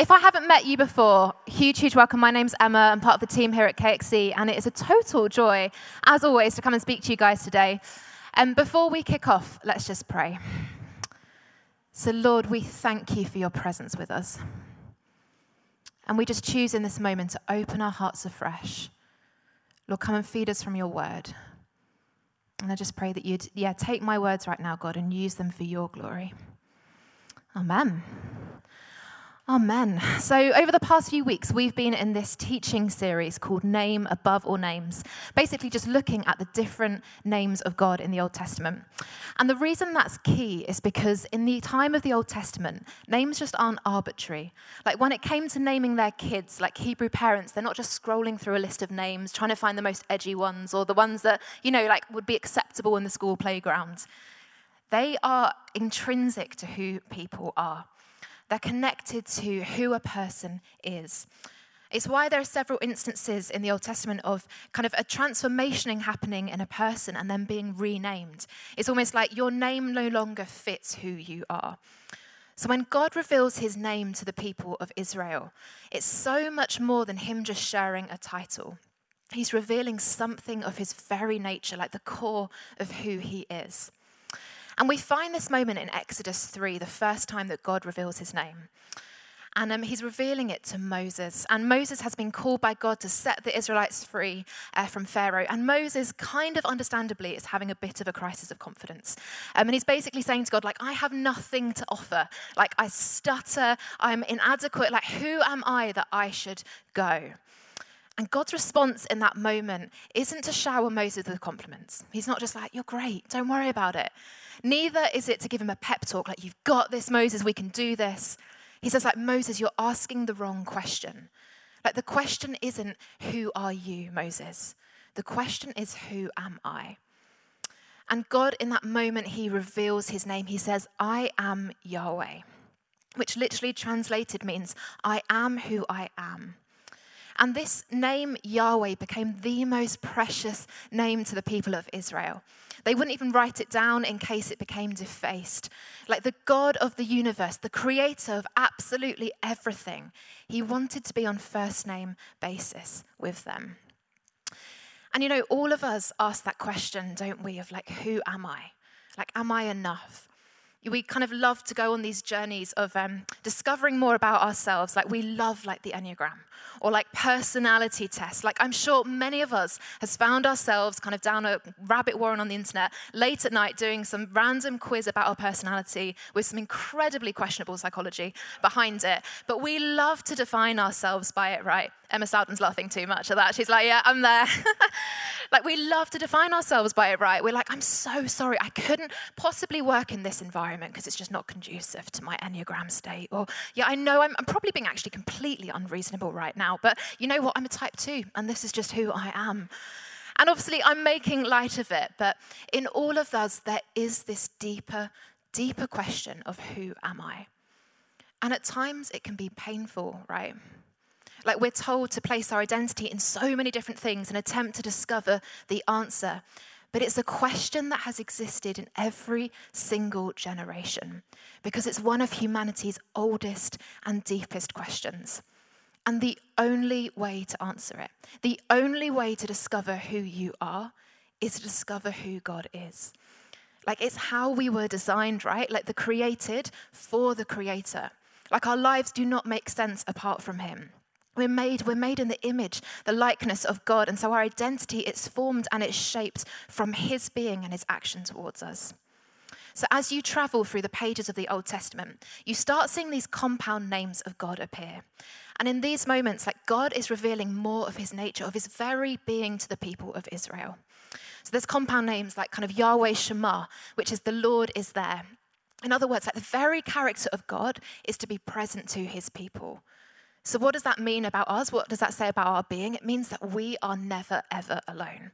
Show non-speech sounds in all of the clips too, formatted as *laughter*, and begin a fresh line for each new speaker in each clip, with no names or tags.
if I haven't met you before, huge, huge welcome. My name's Emma. I'm part of the team here at KXC, and it is a total joy, as always, to come and speak to you guys today. And before we kick off, let's just pray. So, Lord, we thank you for your presence with us. And we just choose in this moment to open our hearts afresh. Lord, come and feed us from your word. And I just pray that you'd, yeah, take my words right now, God, and use them for your glory. Amen. Amen. So, over the past few weeks, we've been in this teaching series called Name Above All Names, basically just looking at the different names of God in the Old Testament. And the reason that's key is because in the time of the Old Testament, names just aren't arbitrary. Like when it came to naming their kids, like Hebrew parents, they're not just scrolling through a list of names, trying to find the most edgy ones or the ones that, you know, like would be acceptable in the school playground. They are intrinsic to who people are. They're connected to who a person is. It's why there are several instances in the Old Testament of kind of a transformation happening in a person and then being renamed. It's almost like your name no longer fits who you are. So when God reveals his name to the people of Israel, it's so much more than him just sharing a title. He's revealing something of his very nature, like the core of who he is. And we find this moment in Exodus 3, the first time that God reveals his name. And um, he's revealing it to Moses. And Moses has been called by God to set the Israelites free uh, from Pharaoh. And Moses, kind of understandably, is having a bit of a crisis of confidence. Um, and he's basically saying to God, like, I have nothing to offer. Like, I stutter, I'm inadequate. Like, who am I that I should go? And God's response in that moment isn't to shower Moses with compliments. He's not just like, You're great, don't worry about it. Neither is it to give him a pep talk, like, you've got this, Moses, we can do this. He says, like, Moses, you're asking the wrong question. Like, the question isn't, who are you, Moses? The question is, who am I? And God, in that moment, he reveals his name. He says, I am Yahweh, which literally translated means, I am who I am. And this name, Yahweh, became the most precious name to the people of Israel. They wouldn't even write it down in case it became defaced. Like the God of the universe, the creator of absolutely everything, he wanted to be on first name basis with them. And you know, all of us ask that question, don't we, of like, who am I? Like, am I enough? We kind of love to go on these journeys of um, discovering more about ourselves. Like we love like the Enneagram or like personality tests. Like I'm sure many of us has found ourselves kind of down a rabbit warren on the internet late at night doing some random quiz about our personality with some incredibly questionable psychology behind it. But we love to define ourselves by it, right? Emma Stoughton's laughing too much at that. She's like, yeah, I'm there. *laughs* like we love to define ourselves by it, right? We're like, I'm so sorry. I couldn't possibly work in this environment because it's just not conducive to my Enneagram state. Or, yeah, I know I'm, I'm probably being actually completely unreasonable right now, but you know what? I'm a type two, and this is just who I am. And obviously, I'm making light of it, but in all of us, there is this deeper, deeper question of who am I? And at times, it can be painful, right? Like we're told to place our identity in so many different things and attempt to discover the answer. But it's a question that has existed in every single generation because it's one of humanity's oldest and deepest questions. And the only way to answer it, the only way to discover who you are, is to discover who God is. Like it's how we were designed, right? Like the created for the creator. Like our lives do not make sense apart from Him. We're made, we're made in the image, the likeness of God. And so our identity, it's formed and it's shaped from his being and his action towards us. So as you travel through the pages of the Old Testament, you start seeing these compound names of God appear. And in these moments, like God is revealing more of his nature, of his very being to the people of Israel. So there's compound names like kind of Yahweh Shammah, which is the Lord is there. In other words, like the very character of God is to be present to his people. So, what does that mean about us? What does that say about our being? It means that we are never, ever alone.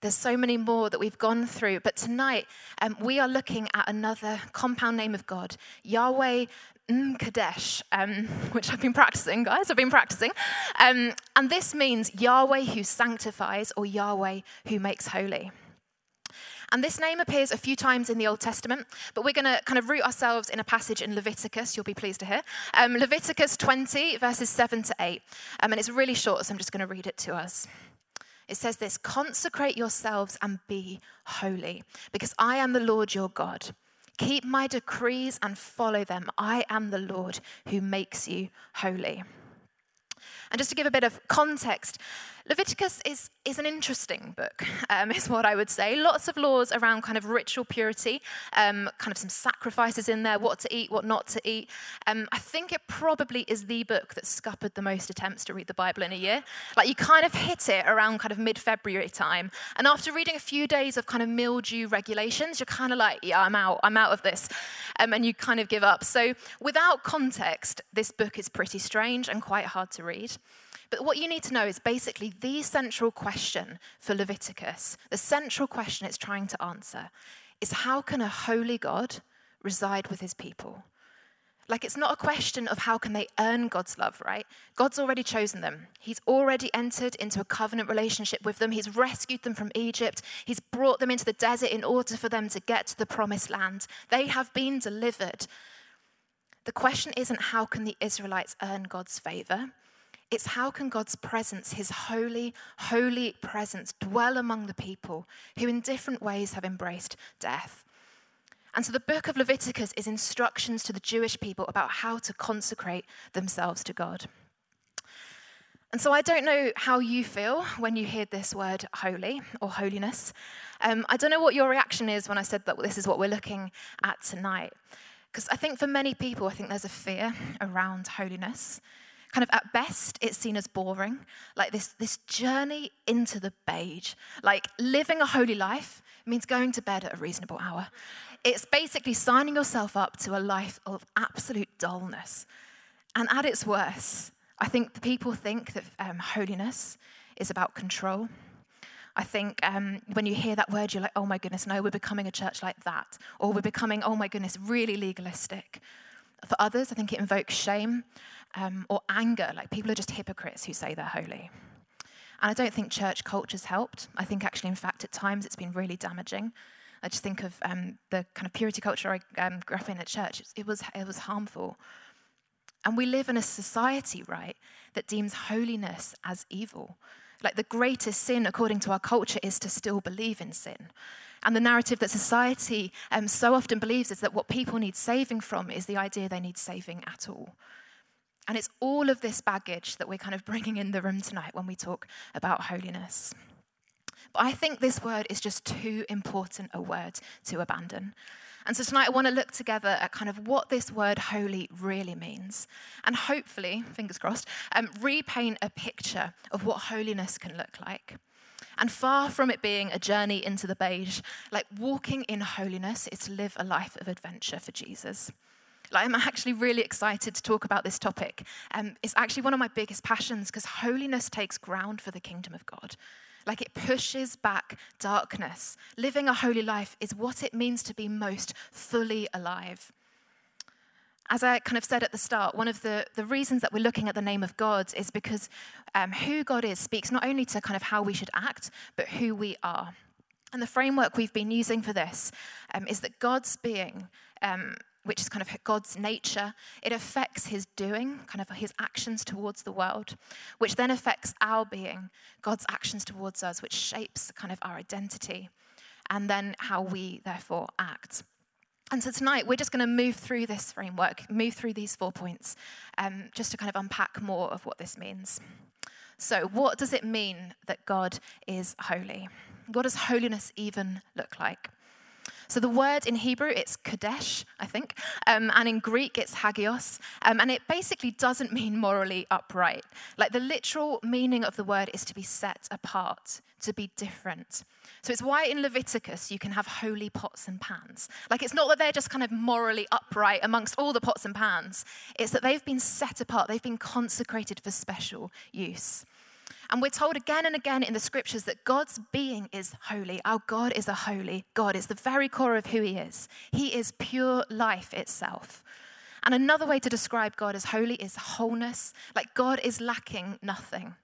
There's so many more that we've gone through, but tonight um, we are looking at another compound name of God, Yahweh Kadesh, um, *laughs* which I've been practicing, guys. I've been practicing. Um, and this means Yahweh who sanctifies or Yahweh who makes holy. And this name appears a few times in the Old Testament, but we're going to kind of root ourselves in a passage in Leviticus, you'll be pleased to hear. Um, Leviticus 20, verses 7 to 8. Um, and it's really short, so I'm just going to read it to us. It says this Consecrate yourselves and be holy, because I am the Lord your God. Keep my decrees and follow them. I am the Lord who makes you holy. And just to give a bit of context, Leviticus is, is an interesting book, *laughs* um, is what I would say. Lots of laws around kind of ritual purity, um, kind of some sacrifices in there, what to eat, what not to eat. Um, I think it probably is the book that scuppered the most attempts to read the Bible in a year. Like you kind of hit it around kind of mid February time. And after reading a few days of kind of mildew regulations, you're kind of like, yeah, I'm out, I'm out of this. Um, and you kind of give up. So without context, this book is pretty strange and quite hard to read. But what you need to know is basically the central question for Leviticus, the central question it's trying to answer is how can a holy God reside with his people? Like it's not a question of how can they earn God's love, right? God's already chosen them. He's already entered into a covenant relationship with them. He's rescued them from Egypt. He's brought them into the desert in order for them to get to the promised land. They have been delivered. The question isn't how can the Israelites earn God's favor? It's how can God's presence, his holy, holy presence, dwell among the people who in different ways have embraced death. And so the book of Leviticus is instructions to the Jewish people about how to consecrate themselves to God. And so I don't know how you feel when you hear this word holy or holiness. Um, I don't know what your reaction is when I said that this is what we're looking at tonight. Because I think for many people, I think there's a fear around holiness kind of at best, it's seen as boring. Like this, this journey into the beige. Like living a holy life means going to bed at a reasonable hour. It's basically signing yourself up to a life of absolute dullness. And at its worst, I think people think that um, holiness is about control. I think um, when you hear that word, you're like, oh my goodness, no, we're becoming a church like that. Or we're becoming, oh my goodness, really legalistic. For others, I think it invokes shame um, or anger, like people are just hypocrites who say they're holy. And I don't think church culture's helped. I think actually, in fact, at times it's been really damaging. I just think of um, the kind of purity culture I um, grew up in at church. It was, it was harmful. And we live in a society, right, that deems holiness as evil. Like the greatest sin, according to our culture, is to still believe in sin. And the narrative that society um, so often believes is that what people need saving from is the idea they need saving at all. And it's all of this baggage that we're kind of bringing in the room tonight when we talk about holiness. But I think this word is just too important a word to abandon. And so tonight I want to look together at kind of what this word holy really means. And hopefully, fingers crossed, um, repaint a picture of what holiness can look like. And far from it being a journey into the beige, like walking in holiness is to live a life of adventure for Jesus. Like, I'm actually really excited to talk about this topic. Um, it's actually one of my biggest passions because holiness takes ground for the kingdom of God. Like it pushes back darkness. Living a holy life is what it means to be most fully alive. As I kind of said at the start, one of the, the reasons that we're looking at the name of God is because um, who God is speaks not only to kind of how we should act, but who we are. And the framework we've been using for this um, is that God's being um, which is kind of God's nature, it affects his doing, kind of his actions towards the world, which then affects our being, God's actions towards us, which shapes kind of our identity, and then how we therefore act. And so tonight, we're just going to move through this framework, move through these four points, um, just to kind of unpack more of what this means. So, what does it mean that God is holy? What does holiness even look like? So the word in Hebrew, it's Kodesh, I think, um, and in Greek, it's Hagios, um, and it basically doesn't mean morally upright. Like the literal meaning of the word is to be set apart, to be different. So it's why in Leviticus you can have holy pots and pans. Like it's not that they're just kind of morally upright amongst all the pots and pans, it's that they've been set apart, they've been consecrated for special use. And we're told again and again in the scriptures that God's being is holy. Our God is a holy God. It's the very core of who He is. He is pure life itself. And another way to describe God as holy is wholeness. Like God is lacking nothing.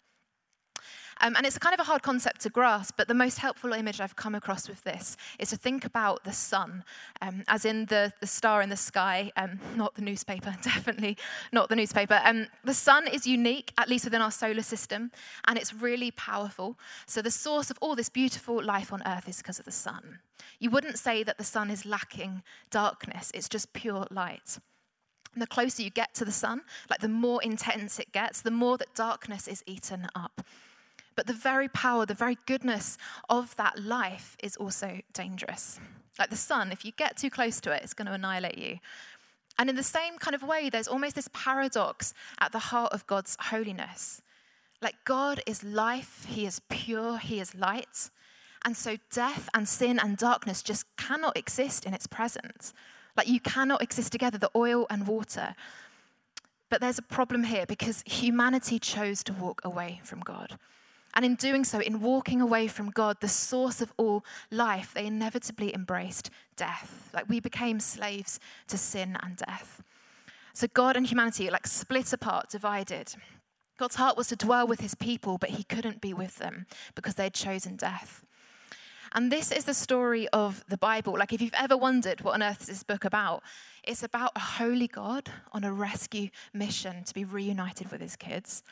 Um, and it's kind of a hard concept to grasp, but the most helpful image I've come across with this is to think about the sun, um, as in the, the star in the sky, um, not the newspaper, *laughs* definitely not the newspaper. Um, the sun is unique, at least within our solar system, and it's really powerful. So the source of all this beautiful life on Earth is because of the sun. You wouldn't say that the sun is lacking darkness, it's just pure light. And the closer you get to the sun, like the more intense it gets, the more that darkness is eaten up. But the very power, the very goodness of that life is also dangerous. Like the sun, if you get too close to it, it's going to annihilate you. And in the same kind of way, there's almost this paradox at the heart of God's holiness. Like God is life, He is pure, He is light. And so death and sin and darkness just cannot exist in its presence. Like you cannot exist together, the oil and water. But there's a problem here because humanity chose to walk away from God. And in doing so, in walking away from God, the source of all life, they inevitably embraced death. Like we became slaves to sin and death. So God and humanity like split apart, divided. God's heart was to dwell with his people, but he couldn't be with them because they'd chosen death. And this is the story of the Bible. Like, if you've ever wondered what on earth is this book about, it's about a holy God on a rescue mission to be reunited with his kids.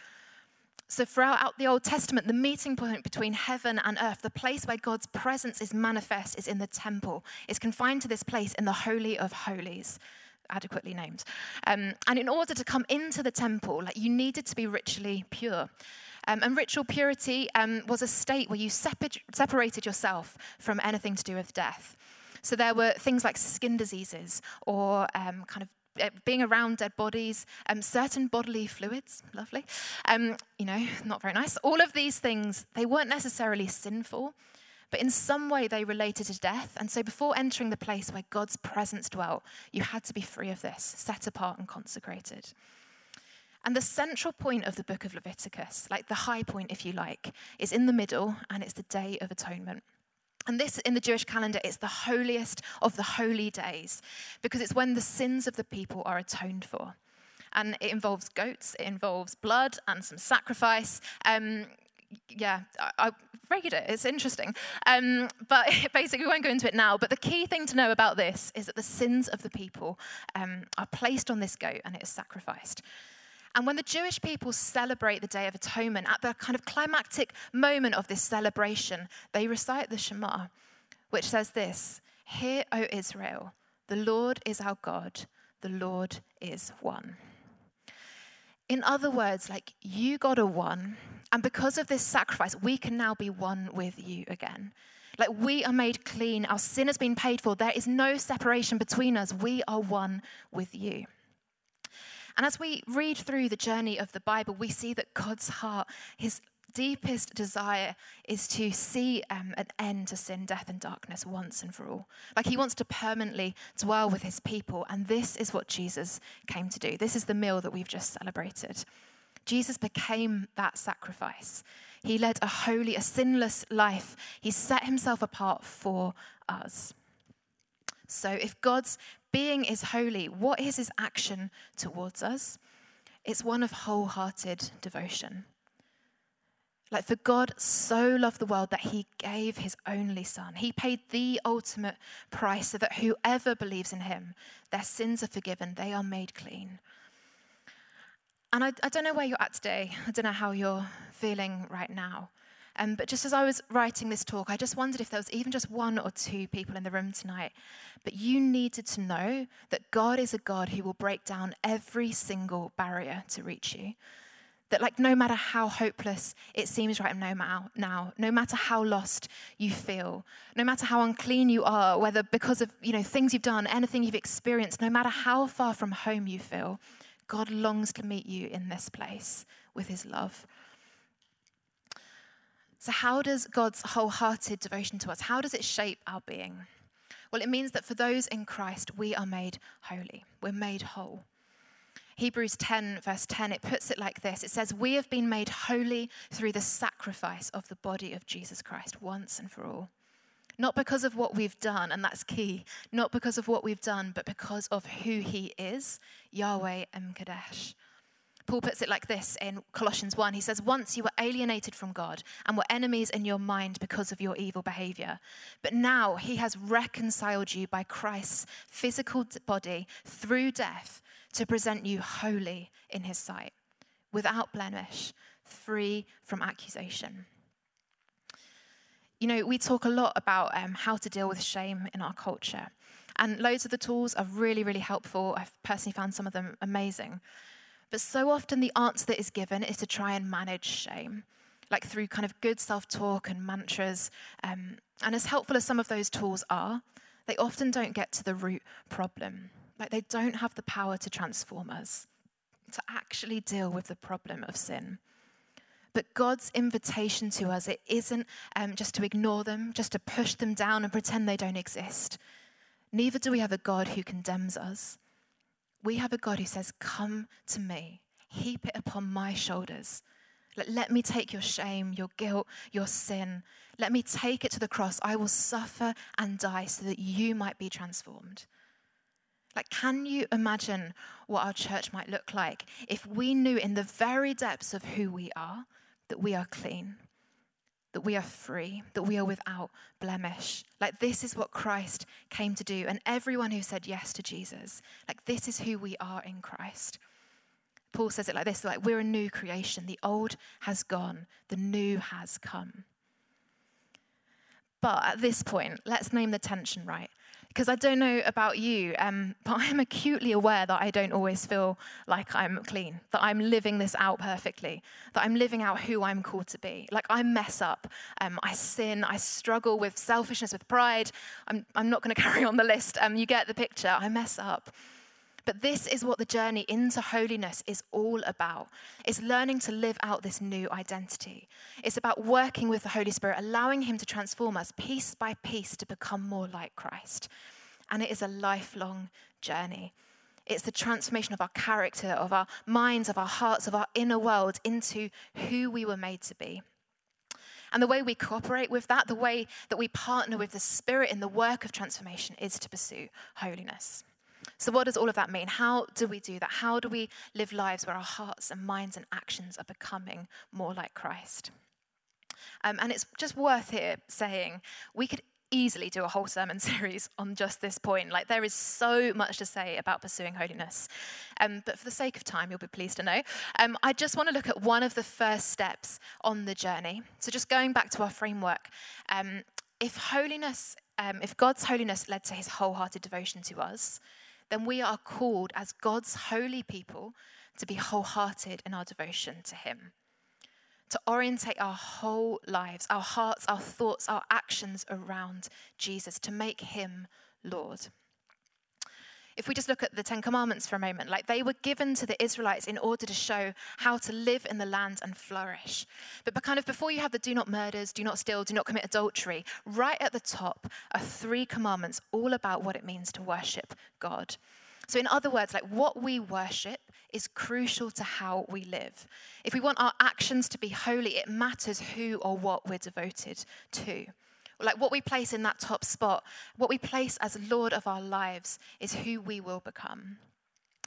So, throughout the Old Testament, the meeting point between heaven and earth, the place where God's presence is manifest, is in the temple. It's confined to this place in the Holy of Holies, adequately named. Um, and in order to come into the temple, like you needed to be ritually pure. Um, and ritual purity um, was a state where you separated yourself from anything to do with death. So there were things like skin diseases or um, kind of being around dead bodies, um, certain bodily fluids, lovely, um, you know, not very nice. All of these things, they weren't necessarily sinful, but in some way they related to death. And so before entering the place where God's presence dwelt, you had to be free of this, set apart and consecrated. And the central point of the book of Leviticus, like the high point, if you like, is in the middle, and it's the Day of Atonement. And this, in the Jewish calendar, is the holiest of the holy days because it's when the sins of the people are atoned for. And it involves goats, it involves blood and some sacrifice. Um, yeah, I, I read it. It's interesting. Um, but *laughs* basically, we won't go into it now. But the key thing to know about this is that the sins of the people um, are placed on this goat and it is sacrificed. And when the Jewish people celebrate the Day of Atonement, at the kind of climactic moment of this celebration, they recite the Shema, which says this Hear, O Israel, the Lord is our God, the Lord is one. In other words, like you, got a one, and because of this sacrifice, we can now be one with you again. Like we are made clean, our sin has been paid for, there is no separation between us, we are one with you. And as we read through the journey of the Bible, we see that God's heart, his deepest desire is to see um, an end to sin, death, and darkness once and for all. Like he wants to permanently dwell with his people. And this is what Jesus came to do. This is the meal that we've just celebrated. Jesus became that sacrifice. He led a holy, a sinless life. He set himself apart for us. So if God's being is holy, what is his action towards us? It's one of wholehearted devotion. Like, for God so loved the world that he gave his only son. He paid the ultimate price so that whoever believes in him, their sins are forgiven, they are made clean. And I, I don't know where you're at today. I don't know how you're feeling right now. Um, but just as I was writing this talk, I just wondered if there was even just one or two people in the room tonight. But you needed to know that God is a God who will break down every single barrier to reach you. That, like, no matter how hopeless it seems right now, now, no matter how lost you feel, no matter how unclean you are, whether because of you know things you've done, anything you've experienced, no matter how far from home you feel, God longs to meet you in this place with His love. So, how does God's wholehearted devotion to us, how does it shape our being? Well, it means that for those in Christ, we are made holy. We're made whole. Hebrews 10, verse 10, it puts it like this it says, We have been made holy through the sacrifice of the body of Jesus Christ once and for all. Not because of what we've done, and that's key, not because of what we've done, but because of who he is, Yahweh M'Kaddesh. Paul puts it like this in Colossians 1. He says, Once you were alienated from God and were enemies in your mind because of your evil behavior. But now he has reconciled you by Christ's physical body through death to present you holy in his sight, without blemish, free from accusation. You know, we talk a lot about um, how to deal with shame in our culture. And loads of the tools are really, really helpful. I've personally found some of them amazing. But so often the answer that is given is to try and manage shame, like through kind of good self talk and mantras. Um, and as helpful as some of those tools are, they often don't get to the root problem. Like they don't have the power to transform us, to actually deal with the problem of sin. But God's invitation to us, it isn't um, just to ignore them, just to push them down and pretend they don't exist. Neither do we have a God who condemns us. We have a God who says, Come to me, heap it upon my shoulders. Let, let me take your shame, your guilt, your sin. Let me take it to the cross. I will suffer and die so that you might be transformed. Like, can you imagine what our church might look like if we knew in the very depths of who we are that we are clean, that we are free, that we are without blemish. Like, this is what Christ came to do. And everyone who said yes to Jesus, like, this is who we are in Christ. Paul says it like this like, we're a new creation. The old has gone, the new has come. But at this point, let's name the tension right. Because I don't know about you, um, *laughs* but I'm acutely aware that I don't always feel like I'm clean, that I'm living this out perfectly, that I'm living out who I'm called to be. Like I mess up, um, I sin, I struggle with selfishness, with pride. I'm, I'm not going *laughs* to carry on the list. Um, you get the picture. I mess up. But this is what the journey into holiness is all about. It's learning to live out this new identity. It's about working with the Holy Spirit, allowing Him to transform us piece by piece to become more like Christ. And it is a lifelong journey. It's the transformation of our character, of our minds, of our hearts, of our inner world into who we were made to be. And the way we cooperate with that, the way that we partner with the Spirit in the work of transformation, is to pursue holiness. So, what does all of that mean? How do we do that? How do we live lives where our hearts and minds and actions are becoming more like Christ? Um, and it's just worth here saying we could easily do a whole sermon *laughs* series on just this point. Like, there is so much to say about pursuing holiness. Um, but for the sake of time, you'll be pleased to know, um, I just want to look at one of the first steps on the journey. So, just going back to our framework, um, if holiness, um, if God's holiness led to his wholehearted devotion to us, then we are called as God's holy people to be wholehearted in our devotion to Him. To orientate our whole lives, our hearts, our thoughts, our actions around Jesus, to make Him Lord. If we just look at the Ten Commandments for a moment, like they were given to the Israelites in order to show how to live in the land and flourish. But kind of before you have the do not murders, do not steal, do not commit adultery, right at the top are three commandments all about what it means to worship God. So, in other words, like what we worship is crucial to how we live. If we want our actions to be holy, it matters who or what we're devoted to. Like what we place in that top spot, what we place as Lord of our lives is who we will become.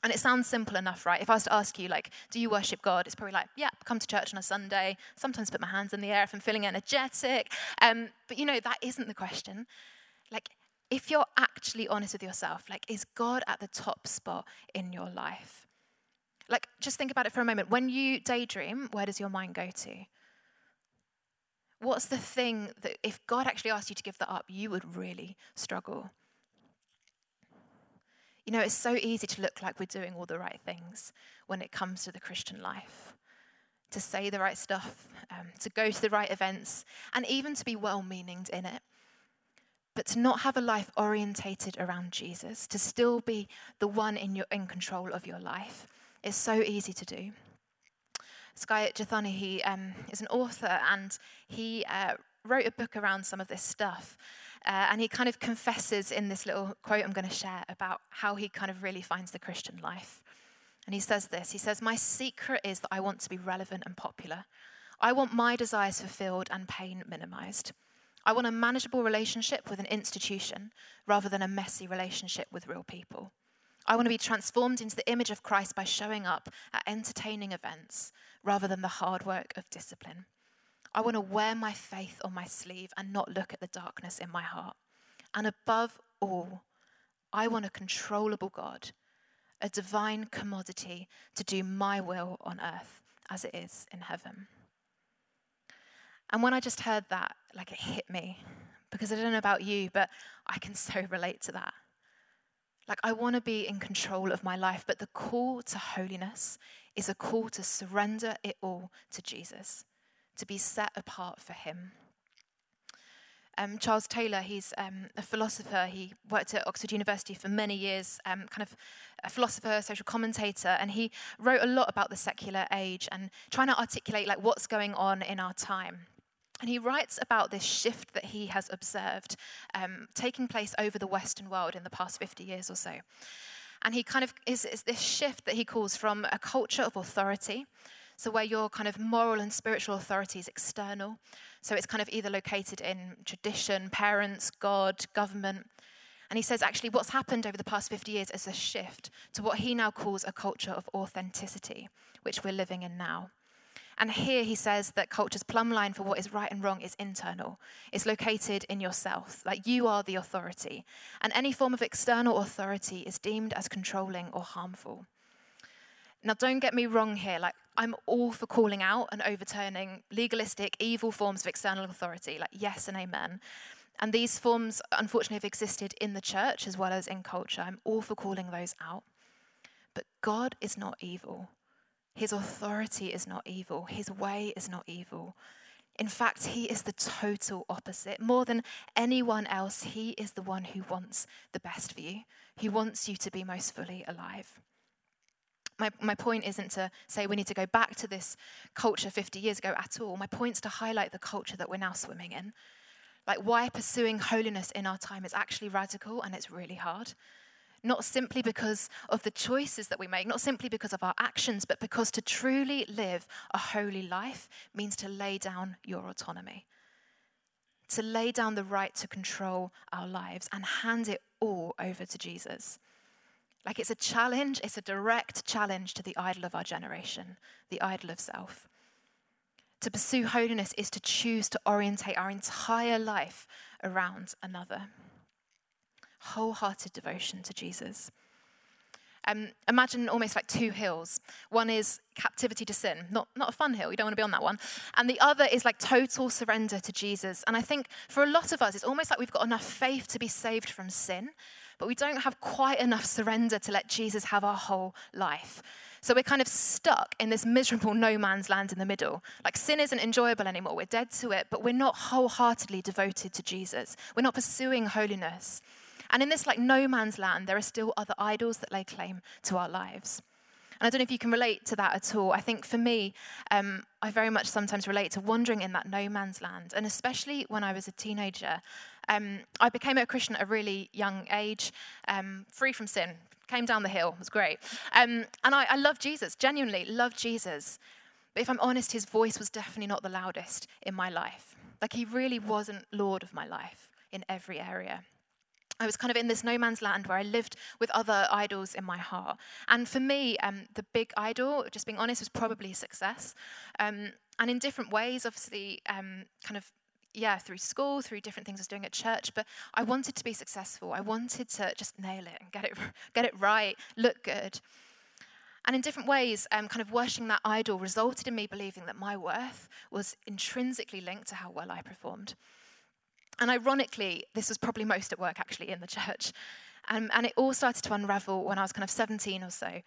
And it sounds simple enough, right? If I was to ask you, like, do you worship God? It's probably like, yeah, come to church on a Sunday, sometimes put my hands in the air if I'm feeling energetic. Um, but you know, that isn't the question. Like, if you're actually honest with yourself, like, is God at the top spot in your life? Like, just think about it for a moment. When you daydream, where does your mind go to? What's the thing that if God actually asked you to give that up, you would really struggle? You know, it's so easy to look like we're doing all the right things when it comes to the Christian life. To say the right stuff, um, to go to the right events, and even to be well meaning in it. But to not have a life orientated around Jesus, to still be the one in, your, in control of your life, is so easy to do. Skye Jethani, he um, is an author and he uh, wrote a book around some of this stuff. Uh, and he kind of confesses in this little quote I'm going to share about how he kind of really finds the Christian life. And he says this He says, My secret is that I want to be relevant and popular. I want my desires fulfilled and pain minimized. I want a manageable relationship with an institution rather than a messy relationship with real people. I want to be transformed into the image of Christ by showing up at entertaining events rather than the hard work of discipline. I want to wear my faith on my sleeve and not look at the darkness in my heart. And above all, I want a controllable God, a divine commodity to do my will on earth as it is in heaven. And when I just heard that, like it hit me, because I don't know about you, but I can *laughs* so relate to that. Like, I want to be in control of my life, but the call to holiness is a call to surrender it all to Jesus, to be set apart for Him. Um, Charles Taylor, he's um, a philosopher. He worked at Oxford University for many years, um, kind of a philosopher, social commentator, and he wrote a lot about the secular age and trying to articulate like what's going on in our time. And he writes about this shift that he has observed um, taking place over the Western world in the past 50 years or so. And he kind of is, is this shift that he calls from a culture of authority, so where your kind of moral and spiritual authority is external. So it's kind of either located in tradition, parents, God, government. And he says actually what's happened over the past 50 years is a shift to what he now calls a culture of authenticity, which we're living in now. And here he says that culture's plumb line for what is right and wrong is internal. It's located in yourself, like you are the authority. And any form of external authority is deemed as controlling or harmful. Now, don't get me wrong here. Like, I'm all for calling out and overturning legalistic, evil forms of external authority. Like, yes and amen. And these forms, unfortunately, have existed in the church as well as in culture. I'm all for calling those out. But God is not evil. His authority is not evil, his way is not evil. In fact, he is the total opposite. More than anyone else, he is the one who wants the best for you. He wants you to be most fully alive. My, my point isn't to say we need to go back to this culture 50 years ago at all. My point is to highlight the culture that we're now swimming in. Like, why pursuing holiness in our time is actually radical and it's really hard not simply because of the choices that we make, not simply because of our actions, but because to truly live a holy life means to lay down your autonomy, to lay down the right to control our lives and hand it all over to Jesus. Like it's a challenge, it's a direct challenge to the idol of our generation, the idol of self. To pursue holiness is to choose to orientate our entire life around another wholehearted devotion to Jesus. Um, imagine almost like two hills. One is captivity to sin, not, not a fun hill, you don't want to be on that one. And the other is like total surrender to Jesus. And I think for a lot of us, it's almost like we've got enough faith to be saved from sin, but we don't have quite enough surrender to let Jesus have our whole life. So we're kind of stuck in this miserable no man's land in the middle. Like sin isn't enjoyable anymore. We're dead to it, but we're not wholeheartedly devoted to Jesus. We're not pursuing holiness. And in this like no man's land, there are still other idols that lay claim to our lives. And I don't know if you can relate to that at all. I think for me, um, I very much sometimes relate to wandering in that no man's land. And especially when I was a teenager, um, I became a Christian at a really young age, um, free from sin, came down the hill, it was great. Um, and I, I love Jesus, genuinely love Jesus. But if I'm honest, his voice was definitely not the loudest in my life. Like he really wasn't Lord of my life in every area. I was kind of in this no man's land where I lived with other idols in my heart. And for me, um, the big idol, just being honest, was probably success. Um, and in different ways, obviously, um, kind of, yeah, through school, through different things I was doing at church. But I wanted to be successful. I wanted to just nail it and get it, *laughs* get it right, look good. And in different ways, um, kind of worshipping that idol resulted in me believing that my worth was intrinsically linked to how well I performed. And ironically, this was probably most at work actually in the church. Um, and it all started to unravel when I was kind of 17 or so.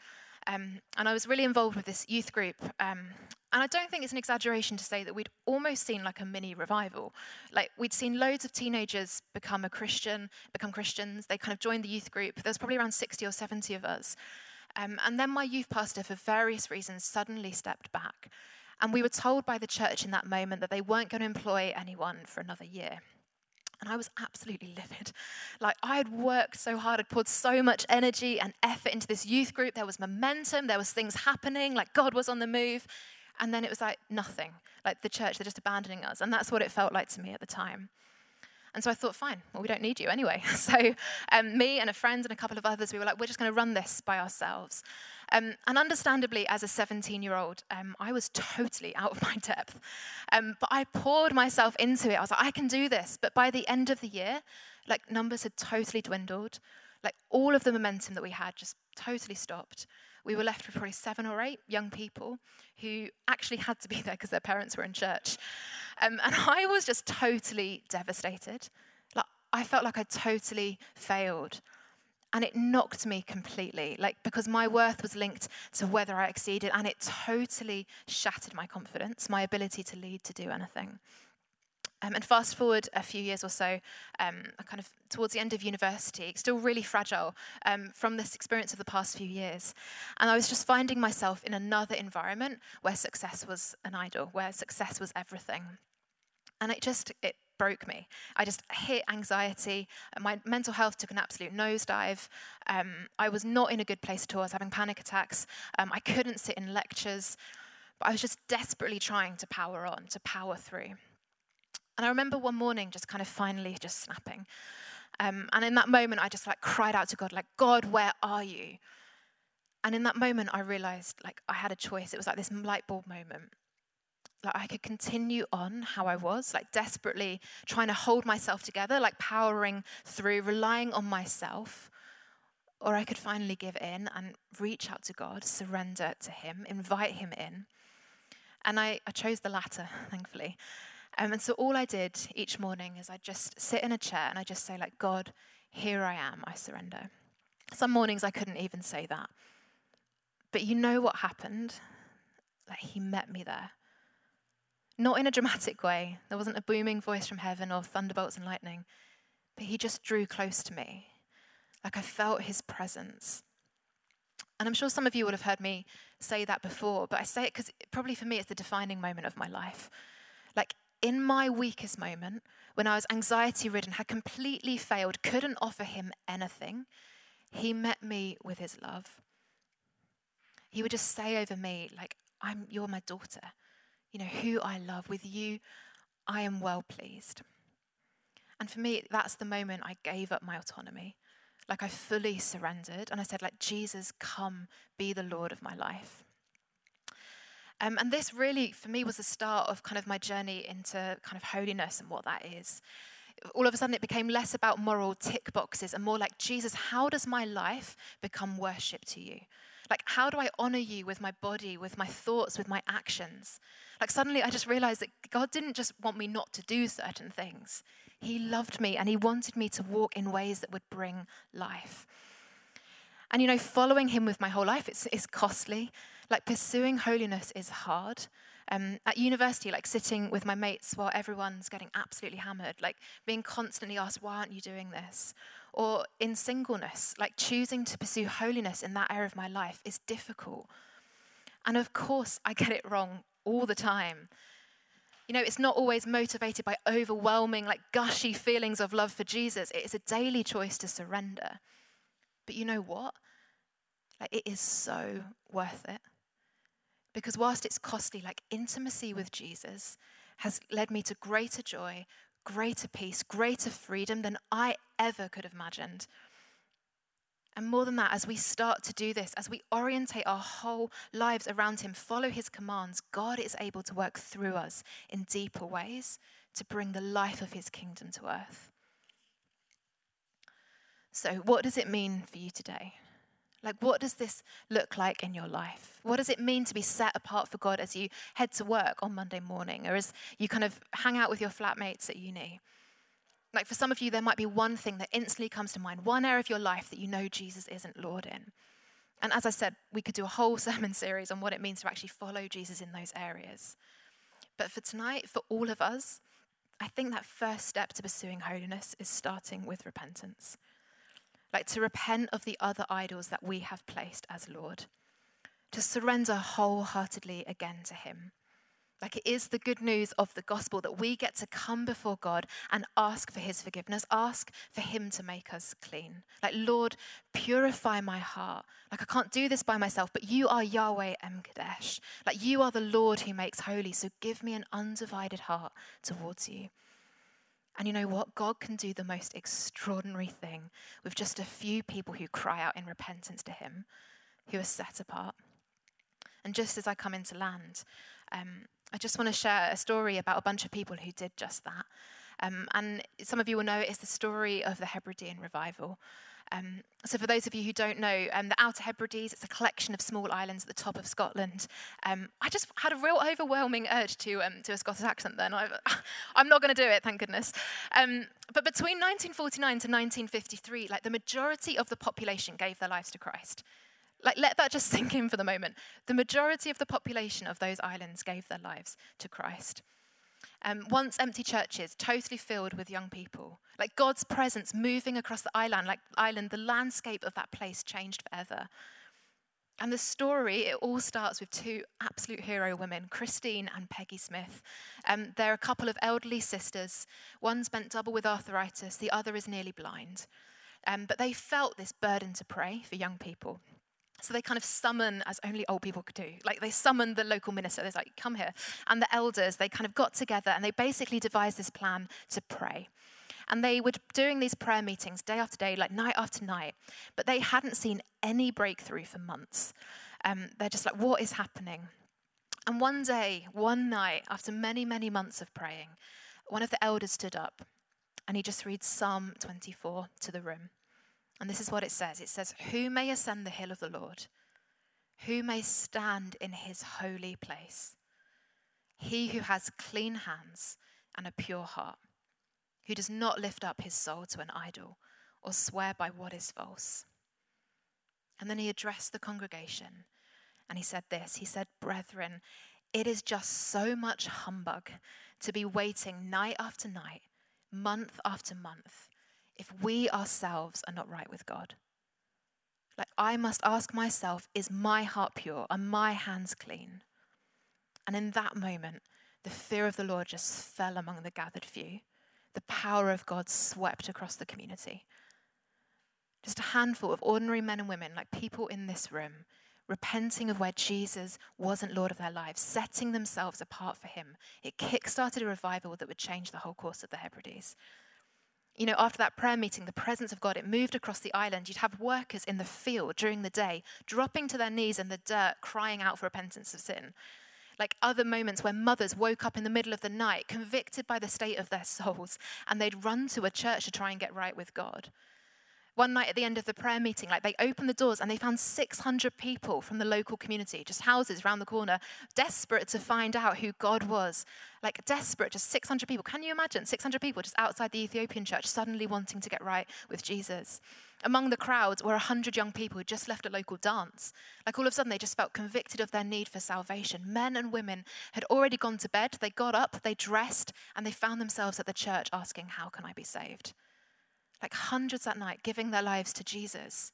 Um, and I was really involved with this youth group. Um, and I don't think it's an exaggeration to say that we'd almost seen like a mini revival. Like we'd seen loads of teenagers become a Christian, become Christians. They kind of joined the youth group. There was probably around 60 or 70 of us. Um, and then my youth pastor, for various reasons, suddenly stepped back. And we were told by the church in that moment that they weren't going to employ anyone for another year. And I was absolutely livid. Like, I had worked so hard, I'd poured so much energy and effort into this youth group. There was momentum, there was things happening, like God was on the move. And then it was like nothing. Like the church, they're just abandoning us. And that's what it felt like to me at the time. And so I thought, fine, well, we don't need you anyway. *laughs* So um, me and a friend and a couple of others, we were like, we're just going to run this by ourselves. Um, and understandably, as a 17 year old, um, I was totally out of my *laughs* depth. Um, but I poured myself into it. I was like, I can do this. But by the end of the year, like numbers had totally dwindled. Like all of the momentum that we had just totally stopped. We were left with probably seven or eight young people who actually had to be there because their parents were in church. Um, and *laughs* I was just totally devastated. Like, I felt like I totally failed. And it knocked me completely, like, because my worth was linked to whether I exceeded, and it totally shattered my confidence, my ability to lead, to do anything. Um, and fast forward a few years or so, um, kind of towards the end of university, still really fragile um, from this experience of the past few years. And I was just finding myself in another environment where success was an idol, where success was everything. And it just, it broke me. I just hit anxiety. My mental health took an absolute nosedive. Um, I was not in a good place at all. I was having panic attacks. Um, I couldn't sit in lectures. But I was just desperately trying to power on, to power through. And I remember one morning just kind of finally just snapping. Um, and in that moment, I just like cried out to God, like, God, where are you? And in that moment, I realized like I had a choice. It was like this light bulb moment. Like I could continue on how I was, like desperately trying to hold myself together, like powering through, relying on myself. Or I could finally give in and reach out to God, surrender to Him, invite Him in. And I, I chose the latter, *laughs* thankfully. Um, and so all I did each morning is I just sit in a chair and I just say, like, God, here I am, I surrender. Some mornings I couldn't even say that. But you know what happened? Like, He met me there. Not in a dramatic way. There wasn't a booming voice from heaven or thunderbolts and lightning, but He just drew close to me. Like I felt His presence. And I'm sure some of you would have heard me say that before, but I say it because probably for me it's the defining moment of my life. Like in my weakest moment, when I was anxiety ridden, had completely failed, couldn't offer him anything, he met me with his love. He would just say over me, like, I'm you're my daughter. You know, who I love. With you, I am well pleased. And for me, that's the moment I gave up my autonomy. Like I fully surrendered and I said, like, Jesus, come be the Lord of my life. Um, and this really, for me, was the start of kind of my journey into kind of holiness and what that is. All of a sudden, it became less about moral tick boxes and more like, Jesus, how does my life become worship to you? Like, how do I honor you with my body, with my thoughts, with my actions? Like, suddenly I just realized that God didn't just want me not to do certain things, He loved me and He wanted me to walk in ways that would bring life. And you know, following Him with my whole life, it's costly. Like pursuing holiness is hard. Um, at university, like sitting with my mates while everyone's getting absolutely hammered, like being constantly asked, why aren't you doing this? Or in singleness, like choosing to pursue holiness in that area of my life is difficult. And of course, I get it wrong all the time. You know, it's not always motivated by overwhelming, like gushy feelings of love for Jesus. It is a daily choice to surrender. But you know what? Like, it is so worth it. Because whilst it's costly, like intimacy with Jesus has led me to greater joy, greater peace, greater freedom than I ever could have imagined. And more than that, as we start to do this, as we orientate our whole lives around Him, follow His commands, God is able to work through us in deeper ways to bring the life of His kingdom to earth. So, what does it mean for you today? Like, what does this look like in your life? What does it mean to be set apart for God as you head to work on Monday morning or as you kind of hang out with your flatmates at uni? Like, for some of you, there might be one thing that instantly comes to mind, one area of your life that you know Jesus isn't Lord in. And as I said, we could do a whole *laughs* sermon series on what it means to actually follow Jesus in those areas. But for tonight, for all of us, I think that first step to pursuing holiness is starting with repentance like to repent of the other idols that we have placed as Lord, to surrender wholeheartedly again to Him. Like it is the good news of the gospel that we get to come before God and ask for His forgiveness, ask for Him to make us clean. Like, Lord, purify my heart. Like, I can't do this by myself, but you are Yahweh Emkadesh. Like, you are the Lord who makes holy. So give me an undivided heart towards you. And you know what? God can do the most extraordinary thing with just a few people who cry out in repentance to Him, who are set apart. And just as I come into land, um, I just want to share a story about a bunch of people who did just that. Um, and some of you will know it's the story of the Hebridean revival. Um, so, for those of you who don't know, um, the Outer Hebrides, it's a collection of small islands at the top of Scotland. Um, I just had a real overwhelming urge to, um, to a Scottish accent then. I, am *laughs* not going to do it, thank goodness. Um, but between 1949 to 1953, like the majority of the population gave their lives to Christ. Like, let that just *laughs* sink in for the moment. The majority of the population of those islands gave their lives to Christ. Um, once empty churches, totally filled with young people. Like God's presence moving across the island, like island, the landscape of that place changed forever. And the story, it all starts with two absolute hero women, Christine and Peggy Smith. Um, they're a couple of elderly sisters. One's bent double with arthritis, the other is nearly blind. Um, but they felt this burden to pray for young people. So they kind of summon, as only old people could do, like they summoned the local minister. They're like, come here. And the elders, they kind of got together and they basically devised this plan to pray. And they were doing these prayer meetings day after day, like night after night, but they hadn't seen any breakthrough for months. Um, they're just like, what is happening? And one day, one night, after many, many months of praying, one of the elders stood up and he just reads Psalm 24 to the room. And this is what it says it says, Who may ascend the hill of the Lord? Who may stand in his holy place? He who has clean hands and a pure heart, who does not lift up his soul to an idol or swear by what is false. And then he addressed the congregation and he said this He said, Brethren, it is just so much humbug to be waiting night after night, month after month if we ourselves are not right with God. Like, I must ask myself, is my heart pure? Are my hands clean? And in that moment, the fear of the Lord just fell among the gathered few. The power of God swept across the community. Just a handful of ordinary men and women, like people in this room, repenting of where Jesus wasn't Lord of their lives, setting themselves apart for Him. It kick-started a revival that would change the whole course of the Hebrides you know, after that prayer meeting, the presence of God, it moved across the island. You'd have workers in the field during the day, dropping to their knees in the dirt, crying out for repentance of sin. Like other moments where mothers woke up in the middle of the night, convicted by the state of their *laughs* souls, and they'd run to a church to try and get right with God. One night at the end of the prayer meeting, like they opened the doors and they found 600 people from the local community, just houses around the corner, desperate to find out who God was. Like desperate, just 600 people. Can you imagine 600 people just outside the Ethiopian church suddenly wanting to get right with Jesus? Among the crowds were 100 young people who just left a local dance. Like all of a sudden, they just felt convicted of their need for salvation. Men and women had already gone to bed. They got up, they dressed, and they found themselves at the church asking, How can I be saved? Like hundreds that night, giving their lives to Jesus.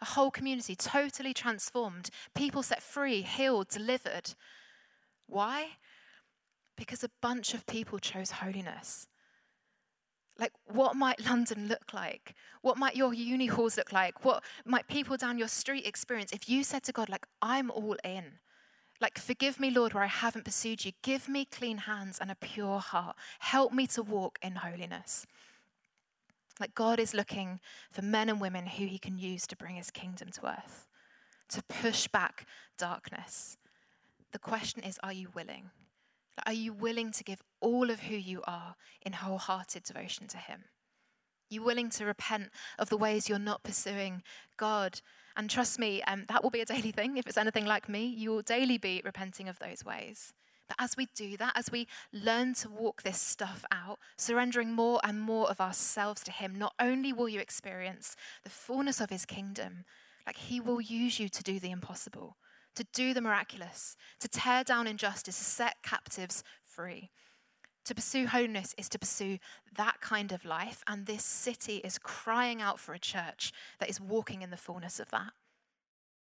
A whole community totally transformed, people set free, healed, delivered. Why? Because a bunch of people chose holiness. Like, what might London look like? What might your uni halls look like? What might people down your street experience if you said to God, like, I'm all in? Like, forgive me, Lord, where I haven't pursued you. Give me clean hands and a pure heart. Help me to walk in holiness. Like God is looking for men and women who he can use to bring his kingdom to earth, to push back darkness. The question is are you willing? Are you willing to give all of who you are in wholehearted devotion to him? You willing to repent of the ways you're not pursuing God? And trust me, um, that will be a daily thing. If it's anything like me, you will daily be repenting of those ways. But as we do that, as we learn to walk this stuff out, surrendering more and more of ourselves to Him, not only will you experience the fullness of His kingdom, like He will use you to do the impossible, to do the miraculous, to tear down injustice, to set captives free. To pursue holiness is to pursue that kind of life, and this city is crying out for a church that is walking in the fullness of that.